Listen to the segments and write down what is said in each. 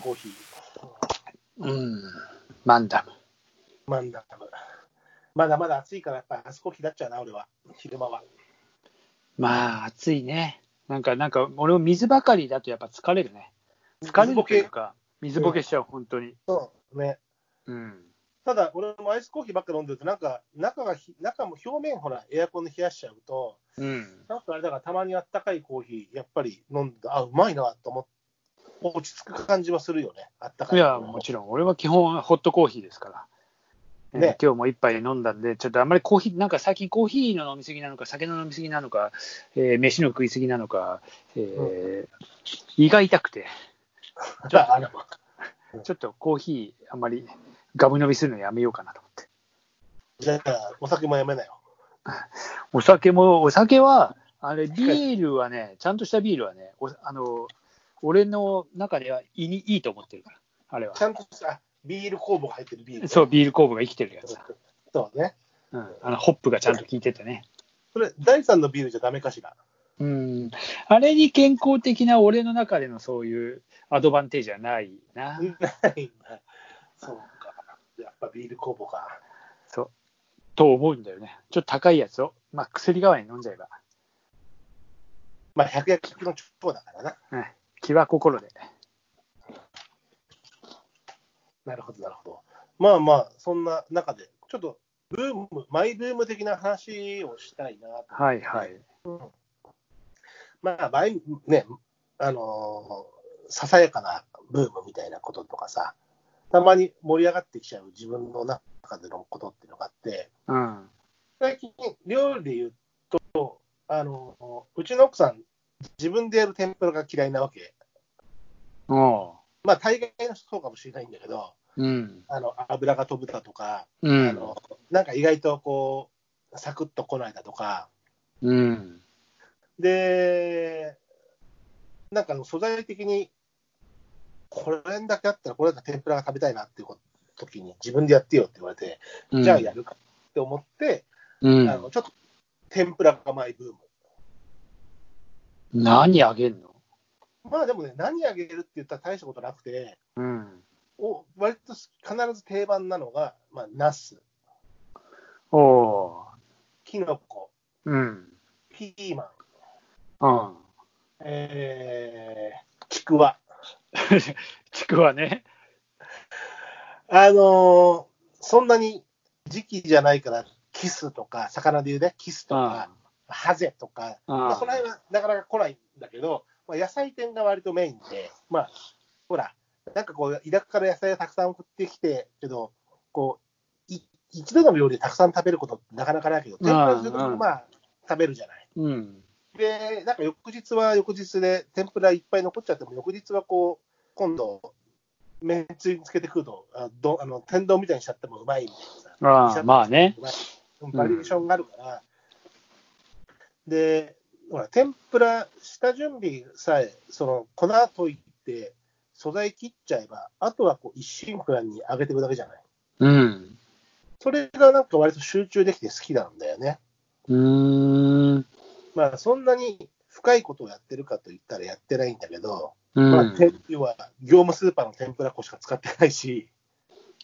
スコーヒー。うん。マンダム。マンダム。まだまだ暑いから、やっぱアイスコーヒーになっちゃうな、俺は。昼間は。まあ、暑いね。なんか、なんか、俺も水ばかりだとやっぱ疲れるね。疲れるというか、水ぼけしちゃう、本当に。そうね。うん。ただ、俺もアイスコーヒーばっか飲んでると、なんか、中がひ、中も表面、ほら、エアコンで冷やしちゃうと、うん。なんかあれだから、たまにあったかいコーヒー、やっぱり飲んで、あ、うまいなと思って、落ち着く感じはするよね、あったかい。いや、もちろん、俺は基本ホットコーヒーですから。ねえー今日も一杯飲んだんで、ちょっとあんまりコーヒー、なんか最近コーヒーの飲みすぎなのか、酒の飲みすぎなのか、えー飯の食いすぎなのか、えー胃が痛くて、じゃあ、あらま。ちょっとコーヒー、あんまりガブ飲みするのやめようかなと思って。じゃあ、お酒もやめなよ。お酒も、お酒は、あれ、ビールはね、ちゃんとしたビールはね、おあの、俺の中では胃にいいと思ってるから、あれはち。ゃんとしたビール酵母が入ってるビール。そう、ビール酵母が生きてるやつだ。そうね。うん。あの、ホップがちゃんと効いててね。それ、第三のビールじゃダメかしら？うん。あれに健康的な俺の中でのそういうアドバンテージはないな。ないんだ。そうか。やっぱビール酵母か。そう。と思うんだよね。ちょっと高いやつを、まあ、薬代わりに飲んじゃえば。まあ、百薬の長だからな。うん。気は心で。なるほど、なるほど。まあまあ、そんな中で、ちょっと、ブーム、マイブーム的な話をしたいなと。はいはい。まあ、マイ、ね、あのーささやかなブームみたいなこととかさ、たまに盛り上がってきちゃう自分の中でのことっていうのがあって、うん。最近、料理で言うと、あのーうちの奥さん、自分でやる天ぷらが嫌いなわけ。おまあ、大概の人そうかもしれないんだけど、う。うん。あの油が飛ぶだとか、うん。あのなんか意外とこう、サクッと来ないだとか、うん。で、なんか素材的に、これだけあったら、これだけ天ぷらが食べたいなっていう時に、自分でやってよって言われて、うんじゃあやるかって思って、うんあのちょっと天ぷらがマイブーム。何あげんの？まあでもね、何あげるって言ったら大したことなくて、うん。お割と必ず定番なのが、まあ、ナス、おキノコ、ー。うん。ピーマン、うん。えー、ちくわ。ちくわね。あのーそんなに時期じゃないから、キスとか、魚で言うね、キスとか、ハゼとか、うんまあ、その辺はなかなか来ないんだけど、まあ、野菜店が割とメインで、まあ、ほら、なんかこう、田舎から野菜をたくさん送ってきて、けど、こう、い一度の料理でたくさん食べることってなかなかないけど、天ぷらするとうんまあ、食べるじゃない。うん。で、なんか翌日は翌日で、天ぷらいっぱい残っちゃっても、翌日はこう、今度、めんつゆにつけて食うと、あどあの天丼みたいにしちゃってもうまいみたいなさ。ああ、まあね。バリエーションがあるから、で、ほら、天ぷら、下準備さえ、その粉溶いて、素材切っちゃえば、あとはこう一心不乱に揚げていくだけじゃない。うん。それがなんか割と集中できて好きなんだよね。うーん。まあ、そんなに深いことをやってるかと言ったらやってないんだけど、うまあ、ん。て要は業務スーパーの天ぷら粉しか使ってないし、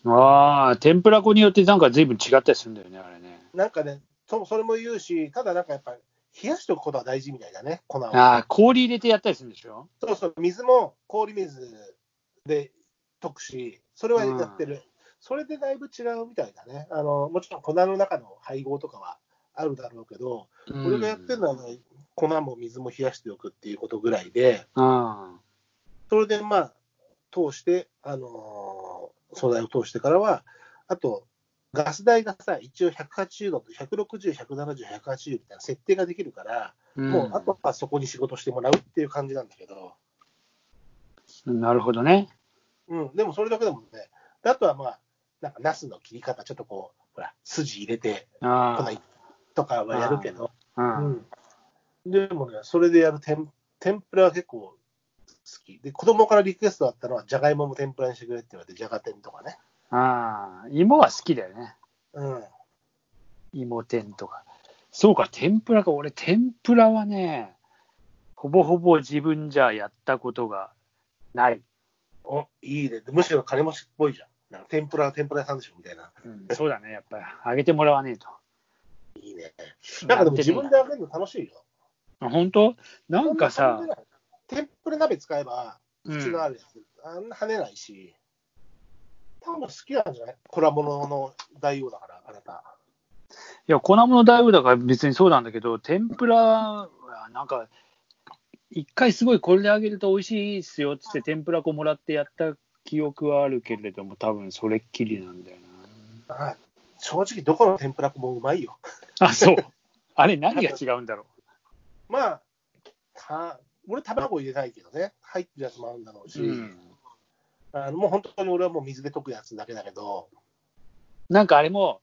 ああ、天ぷら粉によってなんか随分違ったりするんだよね、あれね。なんかね、そそれも言うし、ただなんかやっぱり冷やしておくことは大事みたいだね、粉を。ああ、氷入れてやったりするんでしょ？そうそう、水も氷水で溶くし、それはやってる。それでだいぶ違うみたいだね。あのもちろん粉の中の配合とかはあるだろうけど、俺がやってるのは、ね、粉も水も冷やしておくっていうことぐらいで、あそれでまあ、通して、あのー素材を通してからは、あと、ガス代がさ、一応180度と160、170、180みたいな設定ができるから、あ、もうあとはそこに仕事してもらうっていう感じなんだけど、うんなるほどね。うん、でもそれだけでもね、であとはまあ、なんか、ナスの切り方、ちょっとこう、ほら、筋入れて、あ粉いとかはやるけど、あ、う。うんん。でもね、それでやる天天ぷらは結構好き。で、子供からリクエストあったのは、じゃがいもも天ぷらにしてくれって言われて、じゃが天とかね。ああ、芋は好きだよね。うん。芋天とか。そうか、天ぷらか。俺、天ぷらはね、ほぼほぼ自分じゃやったことがない。おいいね。むしろ金持ちっぽいじゃん。なんか天ぷらは天ぷら屋さんでしょみたいな。うん、そうだね、やっぱり。あげてもらわねえと。いいね。なんかでも自分であげるの楽しいよ。あ本当？なんかさ、天ぷら鍋使えば、うん口のあるやつ、あんな跳ねないし、多分好きなんじゃない？コラボのの大王だから、あなた。いや、粉物大王だから別にそうなんだけど、天ぷらはなんか、一回すごいこれであげると美味しいっすよっつって天ぷら粉もらってやった記憶はあるけれども、多分それっきりなんだよあ正直、どこの天ぷら粉もうまいよ。な。あ、そう。あれ何が違うんだろまあ、た俺、卵入れないけどね、入ってるやつもあるんだろうし、う。うん。あのもう本当に俺はもう水で溶くやつだけだけど、なんかあれも、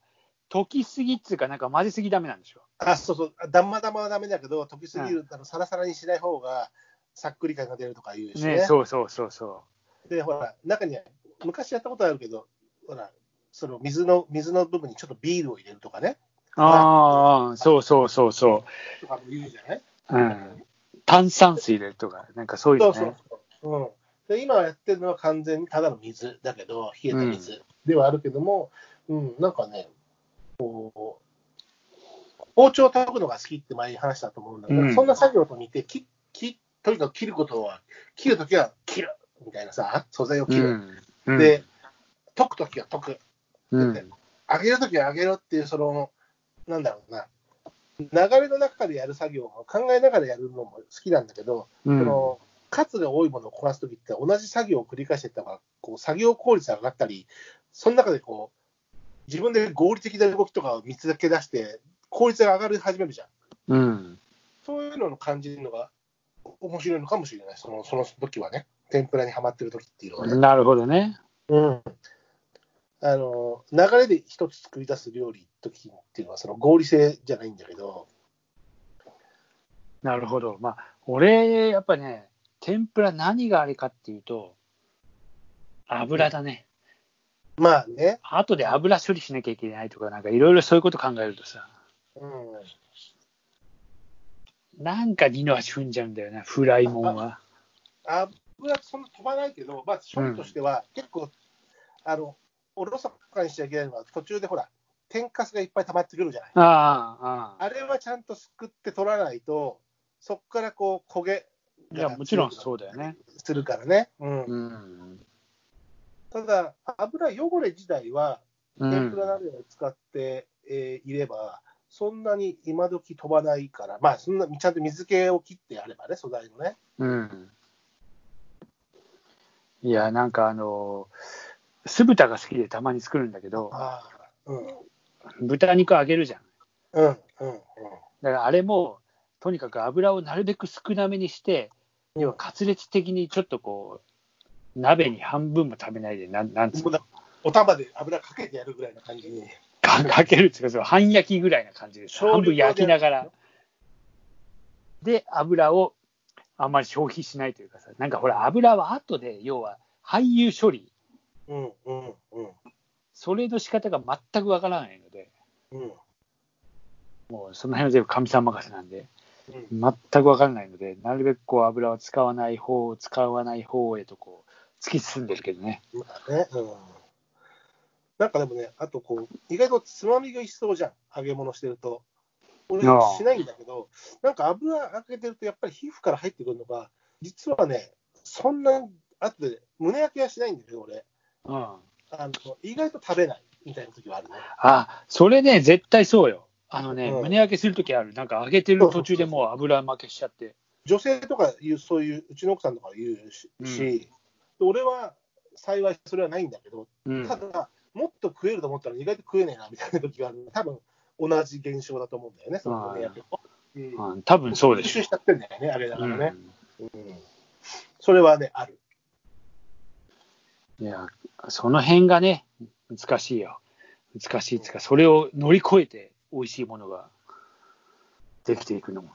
溶きすぎっつうか、なんか混ぜすぎダメなんでしょ？あ、そうそう、ダマダマはダメだけど、溶きすぎる、あのサラサラにしない方が、さっくり感が出るとか言うしね。ね、そうそうそうそで、ほら、中には、昔やったことあるけど、ほら、その水の、水の部分にちょっとビールを入れるとかね、う。ああ、そうそうそうそとかも言うじゃない、う。うん。炭酸水入れるとか、なんかそういうそうそう。そう。うん。で、今やってるのは完全にただの水だけど、冷えた水ではあるけども、うん、なんかね、こう、包丁を研ぐのが好きって前に話したと思うんだけど、うんそんな作業と似て、ききとにかく切ることは、切るときは切るみたいなさ、素材を切る。うん。うん、で、解くときは解く。うん、上げるときは上げろっていう、その、なんだろうな、流れの中でやる作業を考えながらやるのも好きなんだけど、うんその数が多いものをこなすときって、同じ作業を繰り返していった方が、こう作業効率が上がったり、その中でこう、自分で合理的な動きとかを見つけ出して、効率が上がり始めるじゃん。うん。そういうのを感じるのが面白いのかもしれない、そのその時はね。天ぷらにはまってる時っていうのはね。なるほどね。うん。あの、流れで一つ作り出す料理時っていうのは、その合理性じゃないんだけど、なるほど。まあ、俺、やっぱね、天ぷら何があれかっていうと、油だね。まあね、後で油処理しなきゃいけないとか、なんかいろいろそういうこと考えるとさ、うん、なんか二の足踏んじゃうんだよな、フライもんは。油そんな飛ばないけど、まあ、処理としては結構、あの、おろそかにしちゃいけないのは、途中でほら、天かすがいっぱい溜まってくるじゃない。ああ、ああ。あれはちゃんとすくって取らないと、そこからこう焦げいや、もちろんそうだよね。するからね。うんうん。ただ、油汚れ自体は、う天ぷらん、鍋を使って、えーいれば、そんなに今時飛ばないから、まあ、そんなちゃんと水気を切ってやればね、素材のね。うん。いや、なんかあの、酢豚が好きでたまに作るんだけど、ああ、うん、豚肉揚げるじゃん。うん、うん、うん。だからあれも、とにかく油をなるべく少なめにして、要は滑舌的にちょっとこう、鍋に半分も食べないで、なんなんつうの？お玉で油かけてやるぐらいな感じに。か かけるっていうか、半焼きぐらいな感じで半分焼きながでら。で、油をあんまり消費しないというかさ、なんかほら、油は後で、要は廃油処理、うん、うん、うん、それの仕方が全くわからないので、うん。もうその辺は全部神さん任せなんで、うん全くわからないので、なるべくこう油を使わない方、使わない方へとこう、突き進んでるけどね。まあね、うん。なんかでもね、あとこう、意外とつまみがいしそうじゃん、揚げ物してると。俺しないんだけど、なんか油揚げてるとやっぱり皮膚から入ってくるのが、実はね、そんな、あとで胸焼けはしないんだけど、俺。うん。あの意外と食べないみたいな時はあるね。あ、それね、絶対そうよ。あのね、うん胸焼けするときある。なんか揚げてる途中でもう油負けしちゃって。女性とか言う、そういう、うちの奥さんとか言うし、うんし俺は幸いそれはないんだけど、うんただ、もっと食えると思ったら意外と食えねえなみたいな時がある多分同じ現象だと思うんだよね、その胸焼けと。うんうん、多分そうでしょ吸収しちゃってんだよね、あれだう。からね。うんうんそれはね、ある。いや、その辺がね、難しいよ。難しいっていうか、それを乗り越えて美味しいものができていくのも。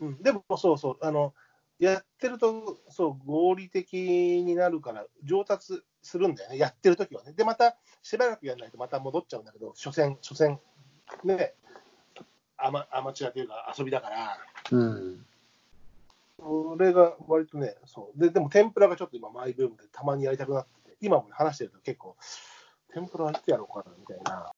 うん、でもそうそう、あの、やってると、そう、合理的になるから、上達するんだよね、やってる時はね。で、また、しばらくやらないとまた戻っちゃうんだけど、所詮、所詮、ね、アマアマチュアというか遊びだから、うん。うそれが割とね、そう。で、でも天ぷらがちょっと今マイブームでたまにやりたくなってて、今もね話してると結構、天ぷらいつやろうかなみたいな。